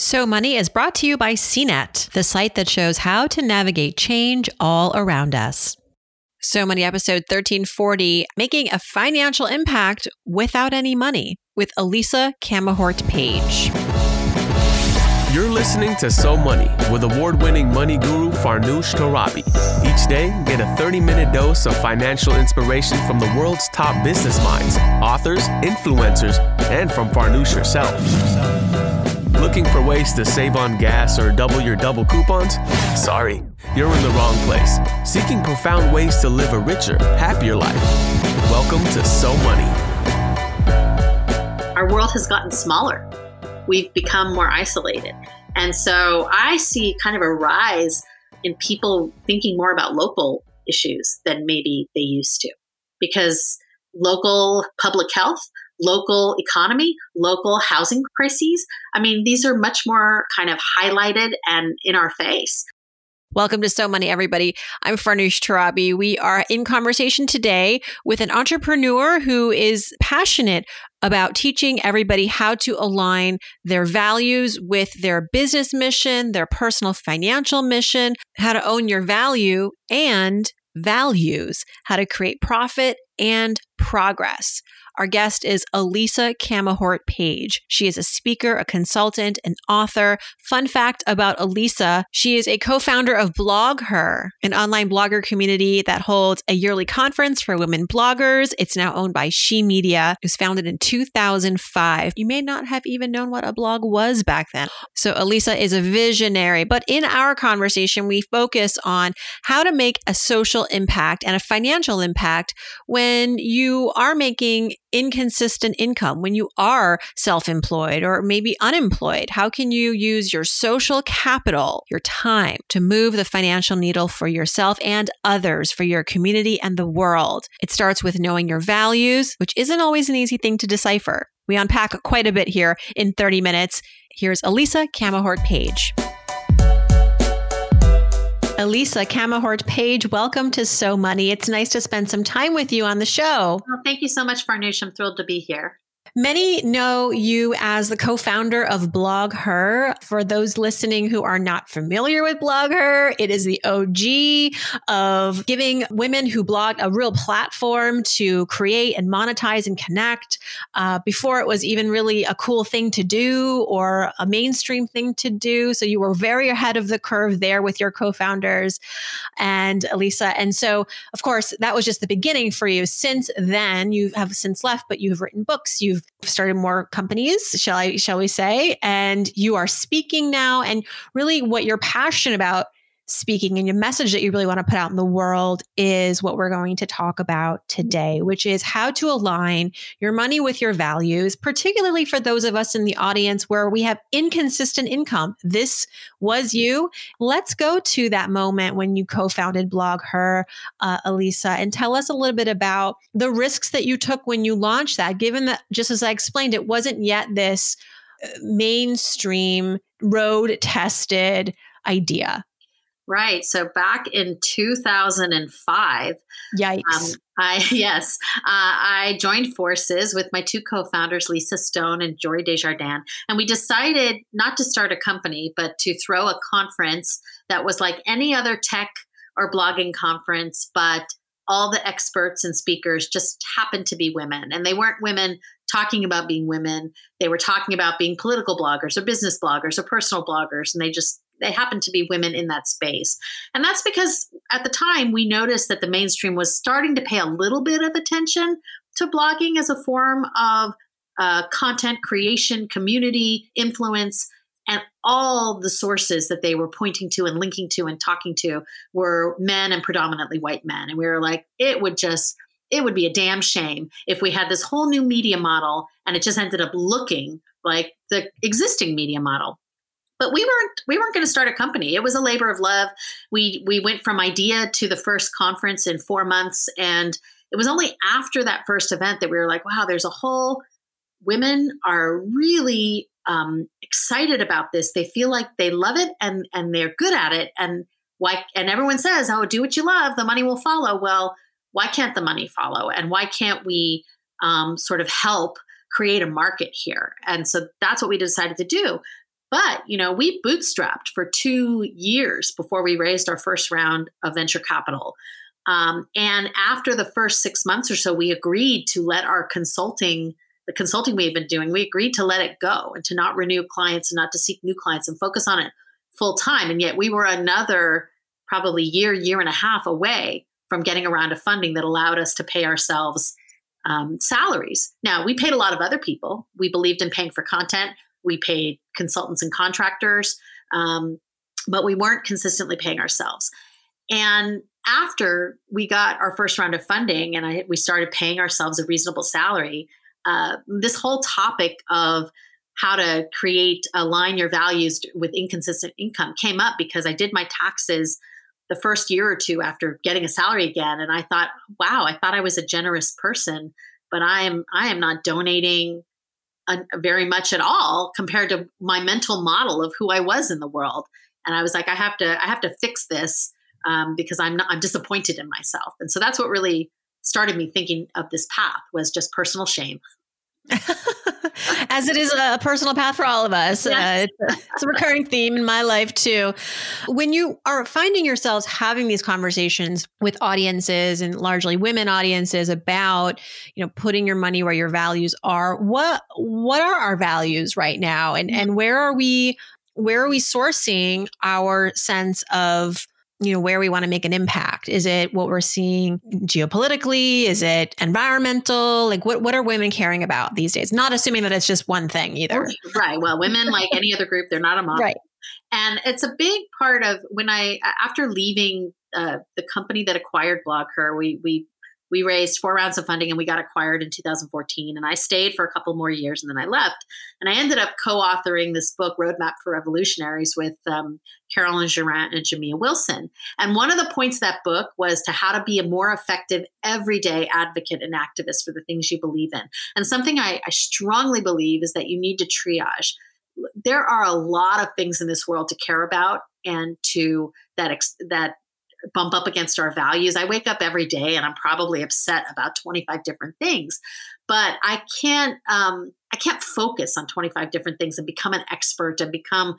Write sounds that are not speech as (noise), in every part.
So Money is brought to you by CNET, the site that shows how to navigate change all around us. So Money episode 1340 Making a Financial Impact Without Any Money with Elisa Camahort Page. You're listening to So Money with award winning money guru Farnoosh Torabi. Each day, get a 30 minute dose of financial inspiration from the world's top business minds, authors, influencers, and from Farnoosh herself. Looking for ways to save on gas or double your double coupons? Sorry, you're in the wrong place. Seeking profound ways to live a richer, happier life. Welcome to So Money. Our world has gotten smaller. We've become more isolated. And so I see kind of a rise in people thinking more about local issues than maybe they used to because local public health, local economy, local housing crises. I mean, these are much more kind of highlighted and in our face. Welcome to So Money, everybody. I'm Farnoosh Torabi. We are in conversation today with an entrepreneur who is passionate about teaching everybody how to align their values with their business mission, their personal financial mission, how to own your value and values, how to create profit and progress. Our guest is Elisa Camahort Page. She is a speaker, a consultant, an author. Fun fact about Elisa, she is a co-founder of BlogHer, an online blogger community that holds a yearly conference for women bloggers. It's now owned by She Media. It was founded in 2005. You may not have even known what a blog was back then. So Elisa is a visionary, but in our conversation, we focus on how to make a social impact and a financial impact when you are making inconsistent income, when you are self employed or maybe unemployed? How can you use your social capital, your time, to move the financial needle for yourself and others, for your community and the world? It starts with knowing your values, which isn't always an easy thing to decipher. We unpack quite a bit here in 30 minutes. Here's Elisa Camahort Page. Elisa Camahort Page, welcome to So Money. It's nice to spend some time with you on the show. Well, thank you so much, Farnoosh. I'm thrilled to be here. Many know you as the co-founder of BlogHer. For those listening who are not familiar with BlogHer, it is the OG of giving women who blog a real platform to create and monetize and connect. Uh, before it was even really a cool thing to do or a mainstream thing to do. So you were very ahead of the curve there with your co-founders and Elisa. And so, of course, that was just the beginning for you. Since then, you have since left, but you've written books. You've started more companies, shall I shall we say, and you are speaking now and really what you're passionate about speaking and your message that you really want to put out in the world is what we're going to talk about today, which is how to align your money with your values, particularly for those of us in the audience where we have inconsistent income. This was you. Let's go to that moment when you co founded BlogHer, uh, Elisa, and tell us a little bit about the risks that you took when you launched that, given that, just as I explained, it wasn't yet this uh, mainstream road tested idea Right. So back in 2005, yikes. Um, I (laughs) yes, uh, I joined forces with my two co-founders, Lisa Stone and Jory Des Jardins, and we decided not to start a company, but to throw a conference that was like any other tech or blogging conference, but all the experts and speakers just happened to be women, and they weren't women talking about being women. They were talking about being political bloggers or business bloggers or personal bloggers, and they just they happened to be women in that space. And that's because at the time we noticed that the mainstream was starting to pay a little bit of attention to blogging as a form of uh, content creation, community influence, and all the sources that they were pointing to and linking to and talking to were men and predominantly white men. And we were like, it would just, it would be a damn shame if we had this whole new media model and it just ended up looking like the existing media model but we weren't we weren't going to start a company. It was a labor of love. We we went from idea to the first conference in four months and it was only after that first event that we were like wow there's a whole women are really um, excited about this. They feel like they love it and and they're good at it and why and everyone says oh do what you love the money will follow. Well why can't the money follow? And why can't we um, sort of help create a market here? And so that's what we decided to do But, you know, we bootstrapped for two years before we raised our first round of venture capital. Um, and after the first six months or so, we agreed to let our consulting, the consulting we had been doing, we agreed to let it go and to not renew clients and not to seek new clients and focus on it full time. And yet we were another probably year, year and a half away from getting a round of funding that allowed us to pay ourselves um, salaries. Now, we paid a lot of other people. We believed in paying for content. We paid consultants and contractors, um, but we weren't consistently paying ourselves. And after we got our first round of funding and I, we started paying ourselves a reasonable salary, uh, this whole topic of how to create align your values with inconsistent income came up because I did my taxes the first year or two after getting a salary again and I thought wow I thought I was a generous person but I am I am not donating very much at all compared to my mental model of who I was in the world. And I was like I have to I have to fix this um, because I'm not I'm disappointed in myself. And so that's what really started me thinking of this path was just personal shame (laughs) (laughs) As it is a personal path for all of us. Uh, it's, a, it's, a, recurring theme in my life too. When you are finding yourselves having these conversations with audiences and largely women audiences about, you know, putting your money where your values are, what what are our values right now? And and where are we where are we sourcing our sense of you know where we want to make an impact? Is it what we're seeing geopolitically? Is it environmental? Like what what are women caring about these days? Not assuming that it's just one thing either. Right well women like any other group they're not a mom right. And it's a big part of when i after leaving uh, the company that acquired BlogHer we we we raised four rounds of funding and we got acquired in 2014. And I stayed for a couple more years and then I left. And I ended up co authoring this book, Roadmap for Revolutionaries, with um, Carolyn Gerin and Jamia Wilson. And one of the points of that book was to how to be a more effective everyday advocate and activist for the things you believe in. And something I, I strongly believe is that you need to triage. There are a lot of things in this world to care about and to that ex- that bump up against our values. I wake up every day and I'm probably upset about 25 different things, but I can't um, I can't focus on 25 different things and become an expert and become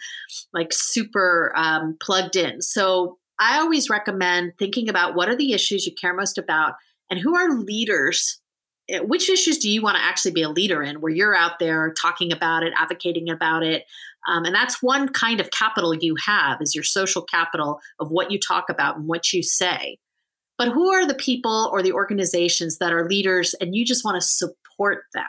like super um, plugged in. So I always recommend thinking about what are the issues you care most about and who are leaders Eh, which issues do you want to actually be a leader in where you're out there talking about it advocating about it um, and that's one kind of capital you have is your social capital of what you talk about and what you say but who are the people or the organizations that are leaders and you just want to support them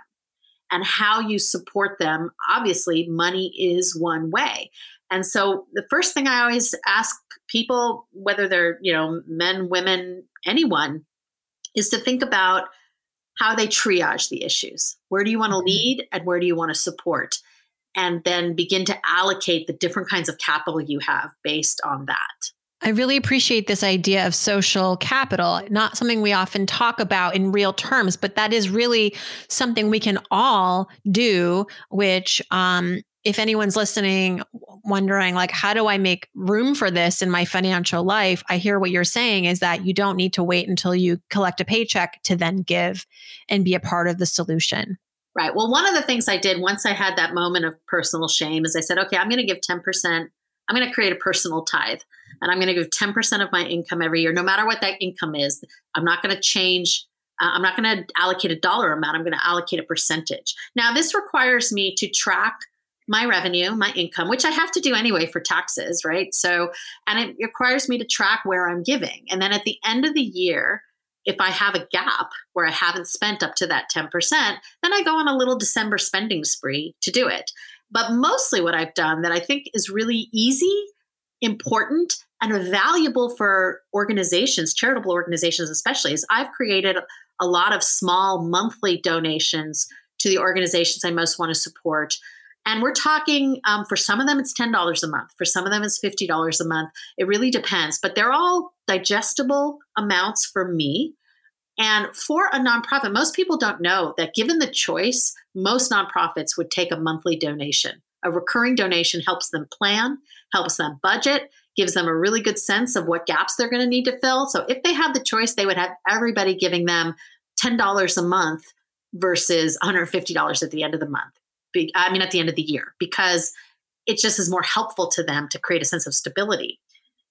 and how you support them obviously money is one way and so the first thing i always ask people whether they're you know men women anyone is to think about how they triage the issues. Where do you want to mm-hmm. lead and where do you want to support? And then begin to allocate the different kinds of capital you have based on that. I really appreciate this idea of social capital, not something we often talk about in real terms, but that is really something we can all do, which um, if anyone's listening wondering like how do i make room for this in my financial life i hear what you're saying is that you don't need to wait until you collect a paycheck to then give and be a part of the solution right well one of the things i did once i had that moment of personal shame is i said okay i'm going to give 10% i'm going to create a personal tithe and i'm going to give 10% of my income every year no matter what that income is i'm not going to change uh, I'm not going to allocate a dollar amount. I'm going to allocate a percentage. Now, this requires me to track my revenue, my income, which I have to do anyway for taxes, right? So, and it requires me to track where I'm giving. And then at the end of the year, if I have a gap where I haven't spent up to that 10%, then I go on a little December spending spree to do it. But mostly what I've done that I think is really easy, important, and valuable for organizations, charitable organizations especially, is I've created a lot of small monthly donations to the organizations I most want to support and we're talking um, for some of them, it's $10 a month. For some of them, it's $50 a month. It really depends, but they're all digestible amounts for me. And for a nonprofit, most people don't know that given the choice, most nonprofits would take a monthly donation. A recurring donation helps them plan, helps them budget, gives them a really good sense of what gaps they're going to need to fill. So if they had the choice, they would have everybody giving them $10 a month versus $150 at the end of the month. I mean, at the end of the year, because it just is more helpful to them to create a sense of stability.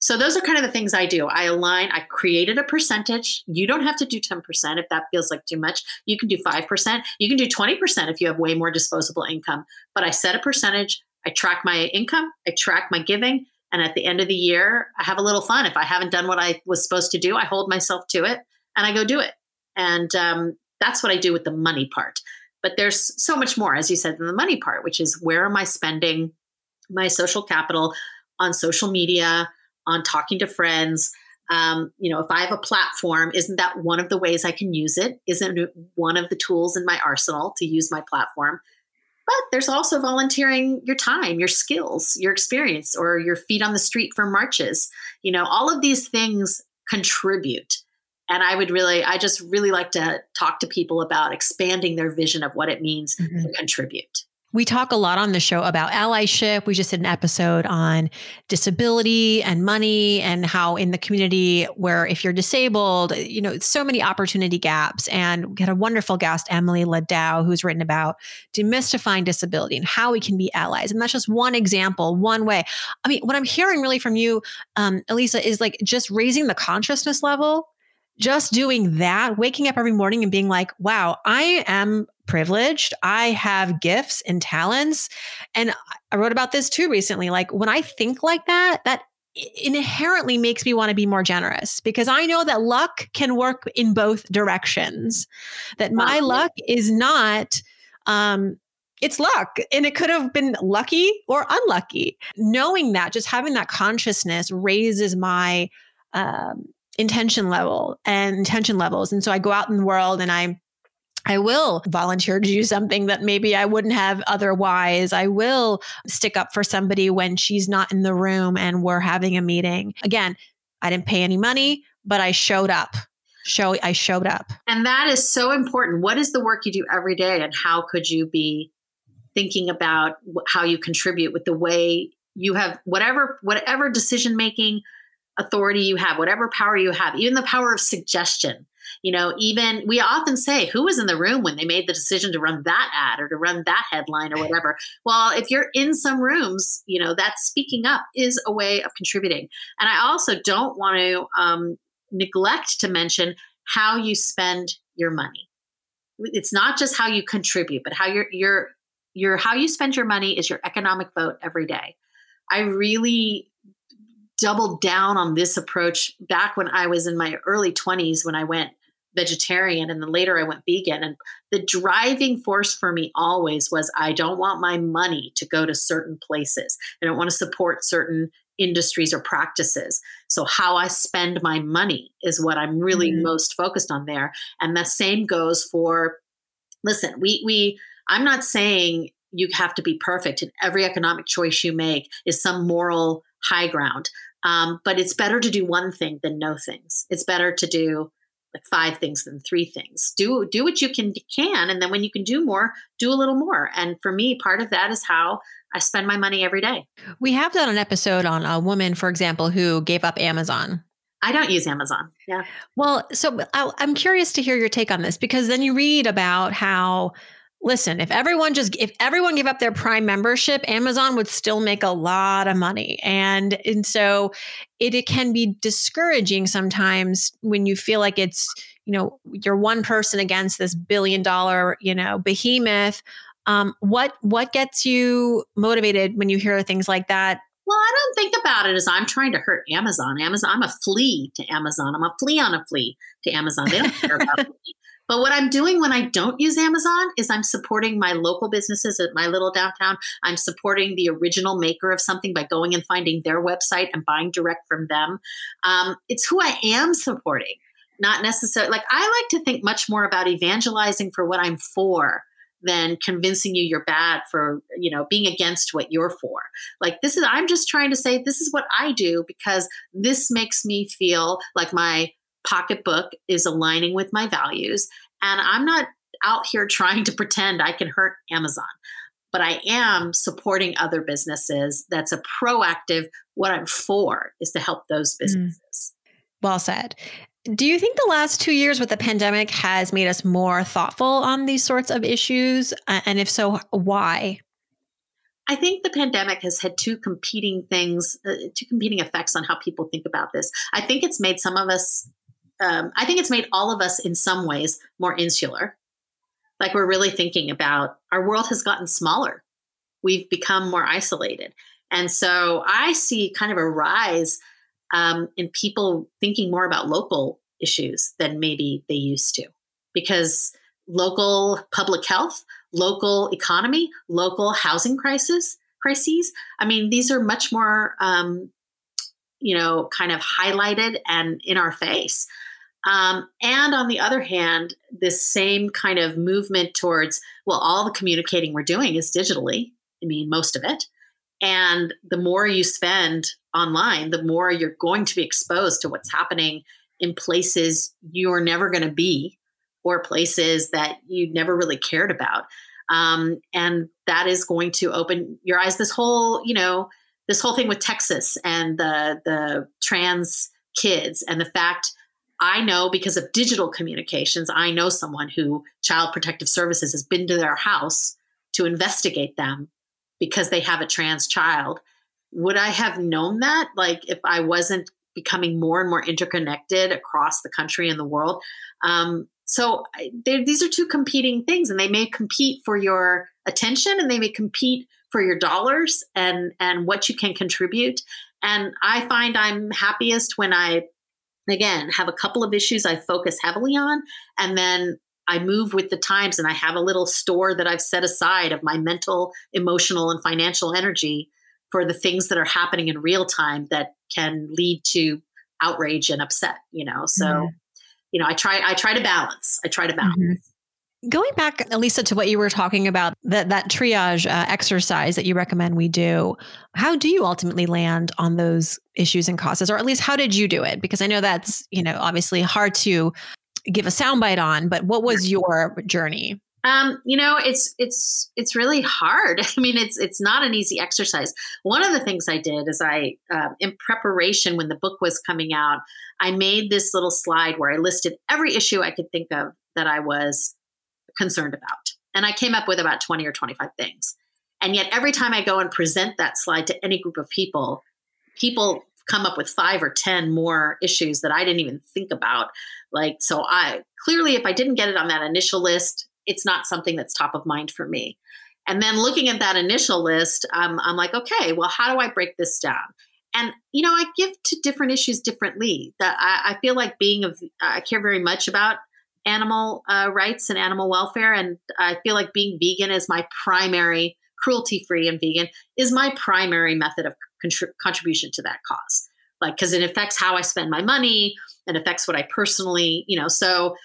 So those are kind of the things I do. I align, I created a percentage. You don't have to do 10% if that feels like too much. You can do 5%. You can do 20% if you have way more disposable income. But I set a percentage. I track my income, I track my giving, and at the end of the year, I have a little fun. If I haven't done what I was supposed to do, I hold myself to it and I go do it. And um, that's what I do with the money part. But there's so much more, as you said, than the money part, which is where am I spending my social capital on social media, on talking to friends? Um, you know, if I have a platform, isn't that one of the ways I can use it? Isn't it one of the tools in my arsenal to use my platform? But there's also volunteering your time, your skills, your experience, or your feet on the street for marches. You know, all of these things contribute. And I would really, I just really like to talk to people about expanding their vision of what it means mm-hmm. to contribute. We talk a lot on the show about allyship. We just did an episode on disability and money and how in the community where if you're disabled, you know, so many opportunity gaps. And we had a wonderful guest, Emily Ladau, who's written about demystifying disability and how we can be allies. And that's just one example, one way. I mean, what I'm hearing really from you, um, Elisa, is like just raising the consciousness level just doing that, waking up every morning and being like, wow, I am privileged. I have gifts and talents. And I wrote about this too recently. Like when I think like that, that inherently makes me want to be more generous because I know that luck can work in both directions. That my wow. luck is not um it's luck and it could have been lucky or unlucky. Knowing that, just having that consciousness raises my um intention level and intention levels. And so I go out in the world and I I will volunteer to do something that maybe I wouldn't have otherwise. I will stick up for somebody when she's not in the room and we're having a meeting. Again, I didn't pay any money, but I showed up. Show I showed up. And that is so important. What is the work you do every day and how could you be thinking about how you contribute with the way you have whatever whatever decision making authority you have, whatever power you have, even the power of suggestion. You know, even we often say, who was in the room when they made the decision to run that ad or to run that headline or whatever? Well, if you're in some rooms, you know, that speaking up is a way of contributing. And I also don't want to um, neglect to mention how you spend your money. It's not just how you contribute, but how your your your how you spend your money is your economic vote every day. I really doubled down on this approach back when I was in my early 20s when I went vegetarian and then later I went vegan. And the driving force for me always was I don't want my money to go to certain places. I don't want to support certain industries or practices. So how I spend my money is what I'm really mm-hmm. most focused on there. And the same goes for listen, we we I'm not saying you have to be perfect and every economic choice you make is some moral high ground. Um, but it's better to do one thing than no things. It's better to do like five things than three things. Do do what you can can, and then when you can do more, do a little more. And for me, part of that is how I spend my money every day. We have done an episode on a woman, for example, who gave up Amazon. I don't use Amazon. Yeah. Well, so I'm curious to hear your take on this because then you read about how listen, if everyone just if everyone gave up their Prime membership, Amazon would still make a lot of money. And and so it, it can be discouraging sometimes when you feel like it's, you know, you're one person against this billion dollar, you know, behemoth. Um, what what gets you motivated when you hear things like that? Well, I don't think about it as I'm trying to hurt Amazon. Amazon, I'm a flea to Amazon. I'm a flea on a flea to Amazon. They don't care about (laughs) me. But what I'm doing when I don't use Amazon is I'm supporting my local businesses at my little downtown. I'm supporting the original maker of something by going and finding their website and buying direct from them. Um, it's who I am supporting, not necessarily like I like to think much more about evangelizing for what I'm for than convincing you you're bad for you know being against what you're for like this is i'm just trying to say this is what i do because this makes me feel like my pocketbook is aligning with my values. And I'm not out here (laughs) trying to pretend I can hurt Amazon, but I am supporting other businesses. That's a proactive, what I'm for is to help those mm. businesses. Mm. Well said. Do you think the last two years with the pandemic has made us more thoughtful on these sorts of issues? And if so, why? I think the pandemic has had two competing things, uh, two competing effects on how people think about this. I think it's made some of us, um, I think it's made all of us in some ways more insular. Like we're really thinking about our world has gotten smaller. We've become more isolated. And so I see kind of a rise um, in people thinking more about local issues than maybe they used to because local public health, local economy, local housing crisis crises. I mean, these are much more, um, you know, kind of highlighted and in our face. Um, and on the other hand, this same kind of movement towards, well, all the communicating we're doing is digitally. I mean, most of it. And the more you spend online, the more you're going to be exposed to what's happening in places you're never going to be or places that you never really cared about. Um, and that is going to open your eyes. This whole, you know, this whole thing with Texas and the the trans kids and the fact I know because of digital communications, I know someone who Child Protective Services has been to their house to investigate them because they have a trans child. Would I have known that? Like if I wasn't becoming more and more interconnected across the country and the world. Um, so these are two competing things, and they may compete for your attention, and they may compete for your dollars and and what you can contribute. And I find I'm happiest when I, again, have a couple of issues I focus heavily on, and then I move with the times, and I have a little store that I've set aside of my mental, emotional, and financial energy for the things that are happening in real time that can lead to outrage and upset. You know, so. Mm-hmm you know, I try I try to balance. I try to balance. Mm-hmm. Going back, Elisa, to what you were talking about, that that triage uh, exercise that you recommend we do, how do you ultimately land on those issues and causes, or at least how did you do it? Because I know that's you know obviously hard to give a soundbite on, but what was your journey? Um, you know, it's it's it's really hard. (laughs) I mean, it's it's not an easy exercise. One of the things I did is I, uh, in preparation when the book was coming out, I made this little slide where I listed every issue I could think of that I was concerned about, and I came up with about twenty or twenty five things. And yet, every time I go and present that slide to any group of people, people come up with five or ten more issues that I didn't even think about. Like, so I clearly, if I didn't get it on that initial list, it's not something that's top of mind for me. And then looking at that initial list, um, I'm like, okay, well, how do I break this down? And you know, I give to different issues differently. That I, I feel like being of, I care very much about animal uh, rights and animal welfare, and I feel like being vegan is my primary, cruelty-free and vegan is my primary method of contri- contribution to that cause. Like, because it affects how I spend my money, and affects what I personally, you know. So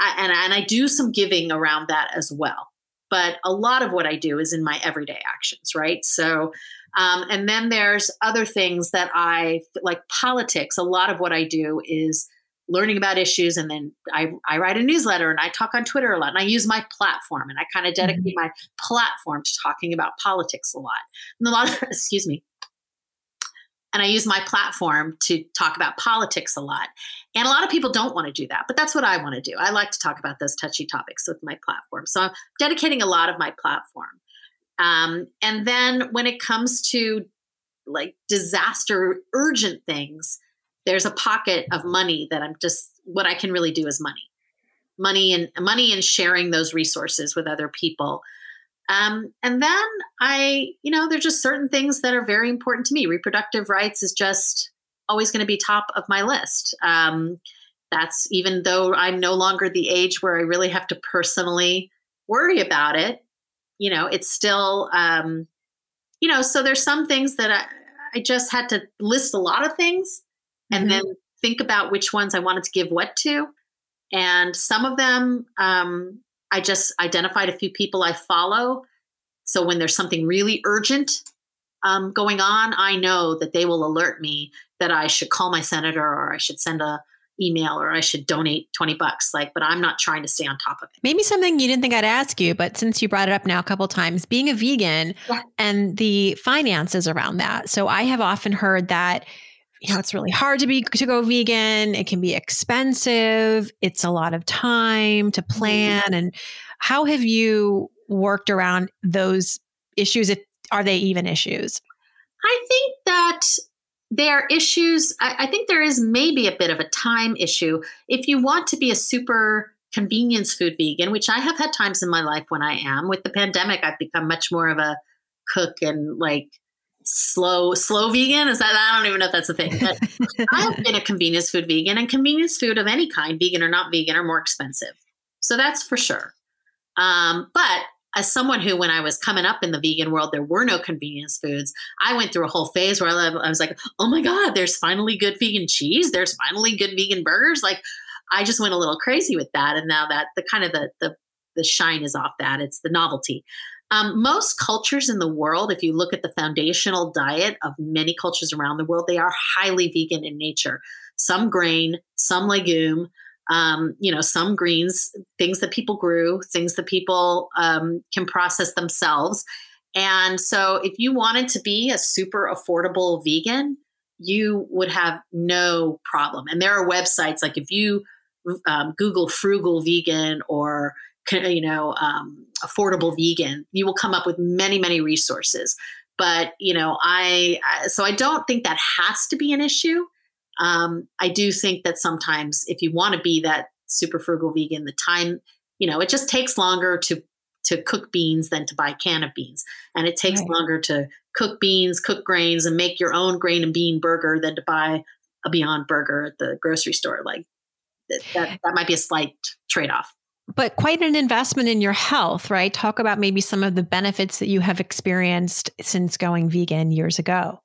I, and, and I do some giving around that as well. But a lot of what I do is in my everyday actions, right? So, um, and then there's other things that I like politics. A lot of what I do is learning about issues and then I, I write a newsletter and I talk on Twitter a lot and I use my platform and I kind of dedicate mm-hmm. my platform to talking about politics a lot. And a lot of, (laughs) excuse me, and I use my platform to talk about politics a lot. And a lot of people don't want to do that, but that's what I want to do. I like to talk about those touchy topics with my platform. So I'm dedicating a lot of my platform. Um, and then when it comes to like disaster urgent things, there's a pocket of money that I'm just what I can really do is money. Money and money and sharing those resources with other people um, and then I, you know, there's just certain things that are very important to me. Reproductive rights is just always going to be top of my list. Um, that's even though I'm no longer the age where I really have to personally worry about it. You know, it's still, um, you know, so there's some things that I, I just had to list a lot of things and mm-hmm. then think about which ones I wanted to give what to. And some of them, um, I just identified a few people I follow. So when there's something really urgent um, going on, I know that they will alert me that I should call my senator or I should send a email or I should donate 20 bucks. Like, but I'm not trying to stay on top of it. Maybe something you didn't think I'd ask you, but since you brought it up now a couple times, being a vegan yeah. and the finances around that. So I have often heard that you know it's really hard to be to go vegan it can be expensive it's a lot of time to mm-hmm. plan and how have you worked around those issues if are they even issues? I think that there are issues. I, I think there is maybe a bit of a time issue. If you want to be a super convenience food vegan, which I have had times in my life when I am. With the pandemic, I've become much more of a cook and like slow slow vegan. Is that I don't even know if that's a thing. But (laughs) I've been a convenience food vegan, and convenience food of any kind, vegan or not vegan, are more expensive. So that's for sure. Um, but as someone who, when I was coming up in the vegan world, there were no convenience foods. I went through a whole phase where I was like, oh my God, there's finally good vegan cheese. There's finally good vegan burgers. Like, I just went a little crazy with that. And now that the kind of the, the, the shine is off that, it's the novelty. Um, most cultures in the world, if you look at the foundational diet of many cultures around the world, they are highly vegan in nature. Some grain, some legume, um, you know, some greens, things that people grew, things that people um, can process themselves. And so, if you wanted to be a super affordable vegan, you would have no problem. And there are websites like if you um, Google frugal vegan or you know um, affordable vegan, you will come up with many many resources. But you know, I so I don't think that has to be an issue. Um, I do think that sometimes if you want to be that super frugal vegan, the time, you know, it just takes longer to to cook beans than to buy a can of beans. And it takes right. longer to cook beans, cook grains, and make your own grain and bean burger than to buy a Beyond Burger at the grocery store. Like that, that, that might be a slight trade off. But quite an investment in your health, right? Talk about maybe some of the benefits that you have experienced since going vegan years ago.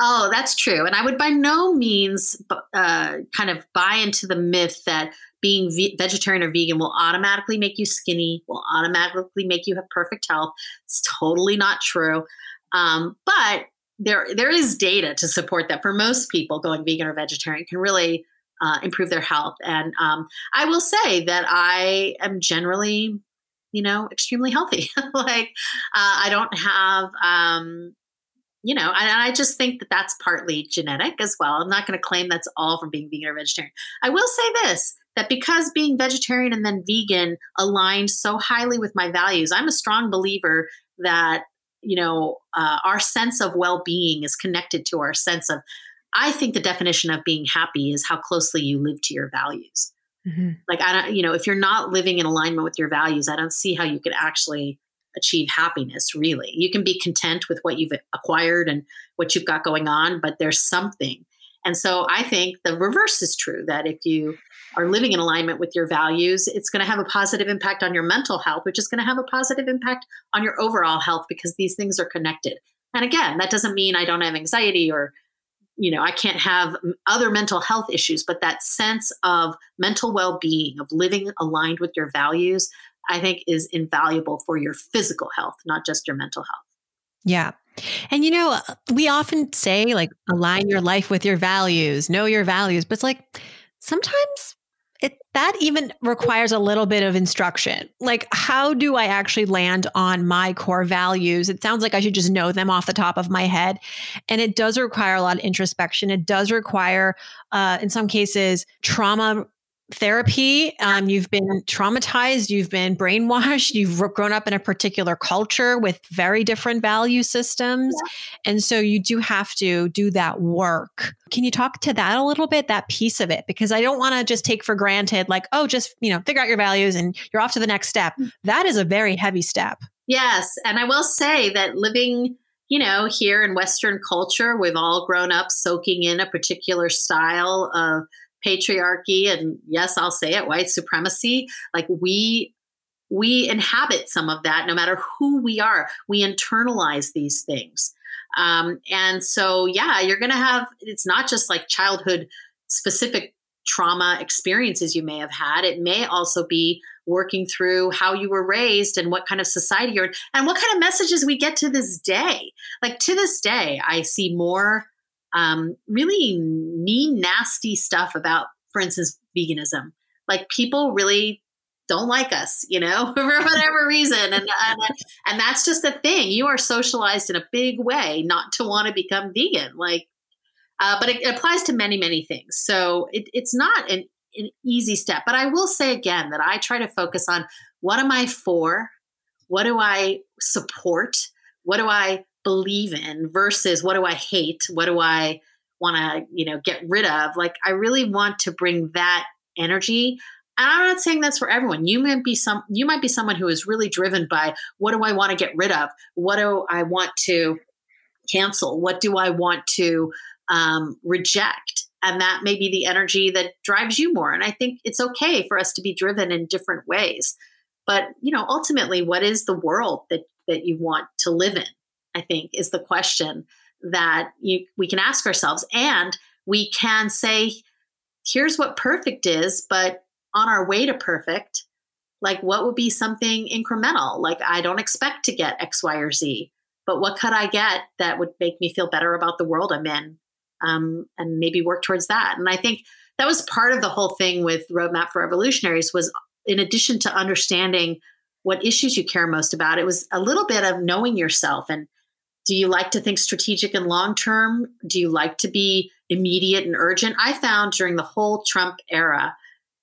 Oh, that's true. And I would by no means uh, kind of buy into the myth that being ve- vegetarian or vegan will automatically make you skinny, will automatically make you have perfect health. It's totally not true. Um, but there, there is data to support that for most people, going vegan or vegetarian can really uh, improve their health. And um, I will say that I am generally, you know, extremely healthy. (laughs) like uh, I don't have um, you know, and I just think that that's partly genetic as well. I'm not going to claim that's all from being vegan or vegetarian. I will say this that because being vegetarian and then vegan aligned so highly with my values, I'm a strong believer that, you know, uh, our sense of well being is connected to our sense of, I think the definition of being happy is how closely you live to your values. Mm-hmm. Like, I don't, you know, if you're not living in alignment with your values, I don't see how you could actually achieve happiness really you can be content with what you've acquired and what you've got going on but there's something and so i think the reverse is true that if you are living in alignment with your values it's going to have a positive impact on your mental health which is going to have a positive impact on your overall health because these things are connected and again that doesn't mean i don't have anxiety or you know i can't have other mental health issues but that sense of mental well-being of living aligned with your values I think is invaluable for your physical health, not just your mental health. Yeah. And you know, we often say like align your life with your values, know your values, but it's like sometimes it that even requires a little bit of instruction. Like how do I actually land on my core values? It sounds like I should just know them off the top of my head, and it does require a lot of introspection. It does require uh, in some cases trauma therapy. Um, you've been traumatized, you've been brainwashed, you've grown up in a particular culture with very different value systems. Yeah. And so you do have to do that work. Can you talk to that a little bit, that piece of it? Because I don't want to just take for granted, like, oh, just, you know, figure out your values and you're off to the next step. Mm. That is a very heavy step. Yes. And I will say that living you know, here in Western culture, we've all grown up soaking in a particular style of patriarchy and yes i'll say it white supremacy like we we inhabit some of that no matter who we are. We internalize these things. Um, and so yeah you're gonna have it's not just like childhood specific trauma experiences you may have had. It may also be working through how you were raised and what kind of society you're in and what kind of messages we get to this day. Like to this day i see more um, really mean, nasty stuff about, for instance, veganism. Like people really don't like us, you know, (laughs) for whatever reason. And, and, and that's just the thing. You are socialized in a big way not to want to become vegan. Like, uh, but it, applies to many, many things. So it, it's not an, an easy step. But I will say again that I try to focus on what am I for? What do I support? What do I believe in versus what do I hate? What do I want to, you know, get rid of? Like I really want to bring that energy. And I'm not saying that's for everyone. You might be some you might be someone who is really driven by what do I want to get rid of? What do I want to cancel? What do I want to um, reject? And that may be the energy that drives you more. And I think it's okay for us to be driven in different ways. But you know, ultimately, what is the world that that you want to live in? I think is the question that you, we can ask ourselves, and we can say, "Here's what perfect is," but on our way to perfect, like what would be something incremental? Like I don't expect to get X, Y, or Z, but what could I get that would make me feel better about the world I'm in, um, and maybe work towards that. And I think that was part of the whole thing with Roadmap for Revolutionaries was in addition to understanding what issues you care most about, it was a little bit of knowing yourself and do you like to think strategic and long term? Do you like to be immediate and urgent? I found during the whole Trump era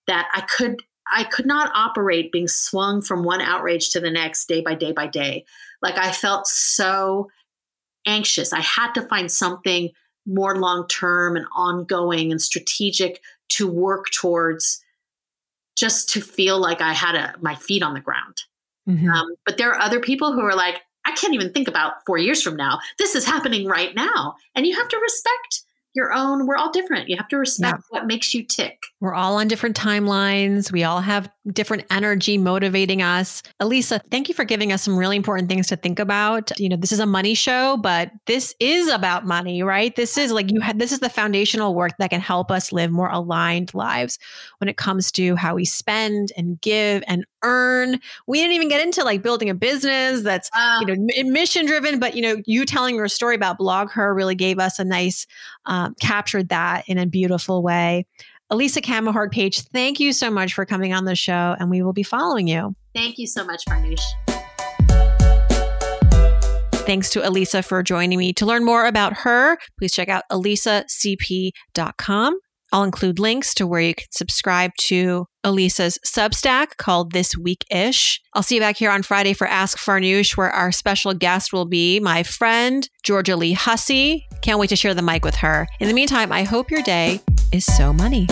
that I could I could not operate being swung from one outrage to the next day by day by day. Like I felt so anxious. I had to find something more long term and ongoing and strategic to work towards just to feel like I had a, my feet on the ground. Mm-hmm. Um, but there are other people who are like, I can't even think about four years from now. This is happening right now. And you have to respect your own we're all different you have to respect yeah. what makes you tick we're all on different timelines we all have different energy motivating us elisa thank you for giving us some really important things to think about you know this is a money show but this is about money right this is like you had this is the foundational work that can help us live more aligned lives when it comes to how we spend and give and earn we didn't even get into like building a business that's uh, you know mission driven but you know you telling your story about BlogHer really gave us a nice um, captured that in a beautiful way. Elisa Camahort Page, thank you so much for coming on the show, and we will be following you. Thank you so much, Farnoosh. Thanks to Elisa for joining me. To learn more about her, please check out elisacp.com. I'll include links to where you can subscribe to Elisa's Substack called This Week Ish. I'll see you back here on Friday for Ask Farnoosh, where our special guest will be my friend, Georgia Lee Hussey. Can't wait to share the mic with her. In the meantime, I hope your day is so money.